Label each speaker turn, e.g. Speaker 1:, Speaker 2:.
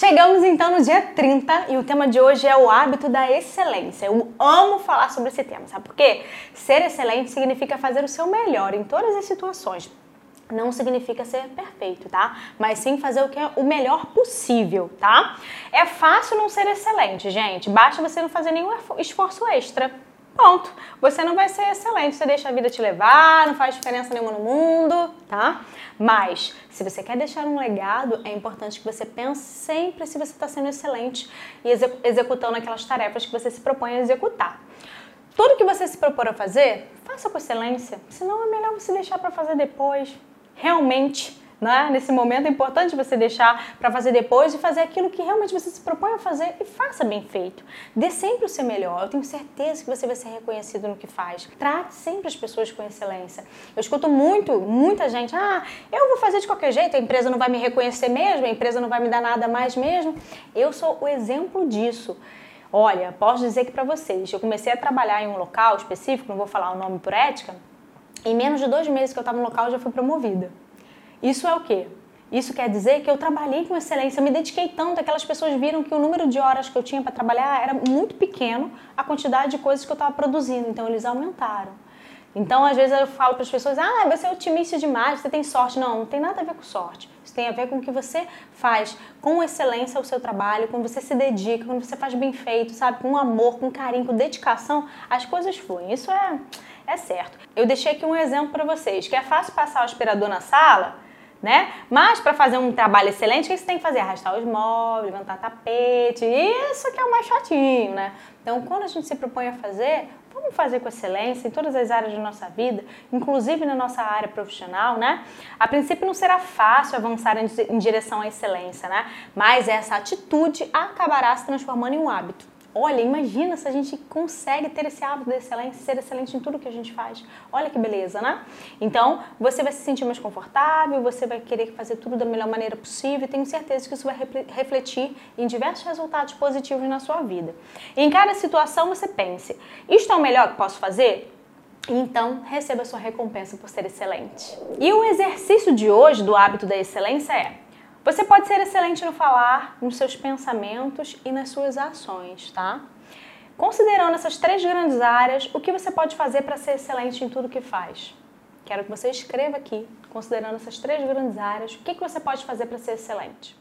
Speaker 1: Chegamos então no dia 30 e o tema de hoje é o hábito da excelência. Eu amo falar sobre esse tema, sabe por quê? Ser excelente significa fazer o seu melhor em todas as situações. Não significa ser perfeito, tá? Mas sim fazer o que é o melhor possível, tá? É fácil não ser excelente, gente. Basta você não fazer nenhum esforço extra. Pronto, você não vai ser excelente, você deixa a vida te levar, não faz diferença nenhuma no mundo, tá? Mas, se você quer deixar um legado, é importante que você pense sempre se você está sendo excelente e executando aquelas tarefas que você se propõe a executar. Tudo que você se propor a fazer, faça com excelência, senão é melhor você deixar para fazer depois. Realmente, né? Nesse momento é importante você deixar para fazer depois e fazer aquilo que realmente você se propõe a fazer e faça bem feito. Dê sempre o seu melhor. Eu tenho certeza que você vai ser reconhecido no que faz. Trate sempre as pessoas com excelência. Eu escuto muito, muita gente, ah, eu vou fazer de qualquer jeito, a empresa não vai me reconhecer mesmo, a empresa não vai me dar nada mais mesmo. Eu sou o exemplo disso. Olha, posso dizer que para vocês, eu comecei a trabalhar em um local específico, não vou falar o nome por ética, em menos de dois meses que eu estava no local, eu já fui promovida. Isso é o quê? Isso quer dizer que eu trabalhei com excelência, me dediquei tanto, aquelas pessoas viram que o número de horas que eu tinha para trabalhar era muito pequeno, a quantidade de coisas que eu estava produzindo, então eles aumentaram. Então, às vezes eu falo para as pessoas: "Ah, você é otimista demais, você tem sorte". Não, não tem nada a ver com sorte. Isso tem a ver com o que você faz com excelência o seu trabalho, quando você se dedica, quando você faz bem feito, sabe, com amor, com carinho, com dedicação, as coisas fluem. Isso é é certo. Eu deixei aqui um exemplo para vocês, que é fácil passar o aspirador na sala, né? Mas para fazer um trabalho excelente, o que você tem que fazer? Arrastar os móveis, levantar tapete, isso que é o mais chatinho, né? Então, quando a gente se propõe a fazer, vamos fazer com excelência em todas as áreas da nossa vida, inclusive na nossa área profissional, né? A princípio não será fácil avançar em direção à excelência, né? Mas essa atitude acabará se transformando em um hábito. Olha, imagina se a gente consegue ter esse hábito de excelência, ser excelente em tudo que a gente faz. Olha que beleza, né? Então, você vai se sentir mais confortável, você vai querer fazer tudo da melhor maneira possível e tenho certeza que isso vai refletir em diversos resultados positivos na sua vida. Em cada situação você pense: isto é o melhor que posso fazer? Então, receba sua recompensa por ser excelente. E o exercício de hoje do hábito da excelência é você pode ser excelente no falar, nos seus pensamentos e nas suas ações, tá? Considerando essas três grandes áreas, o que você pode fazer para ser excelente em tudo que faz? Quero que você escreva aqui, considerando essas três grandes áreas, o que, que você pode fazer para ser excelente.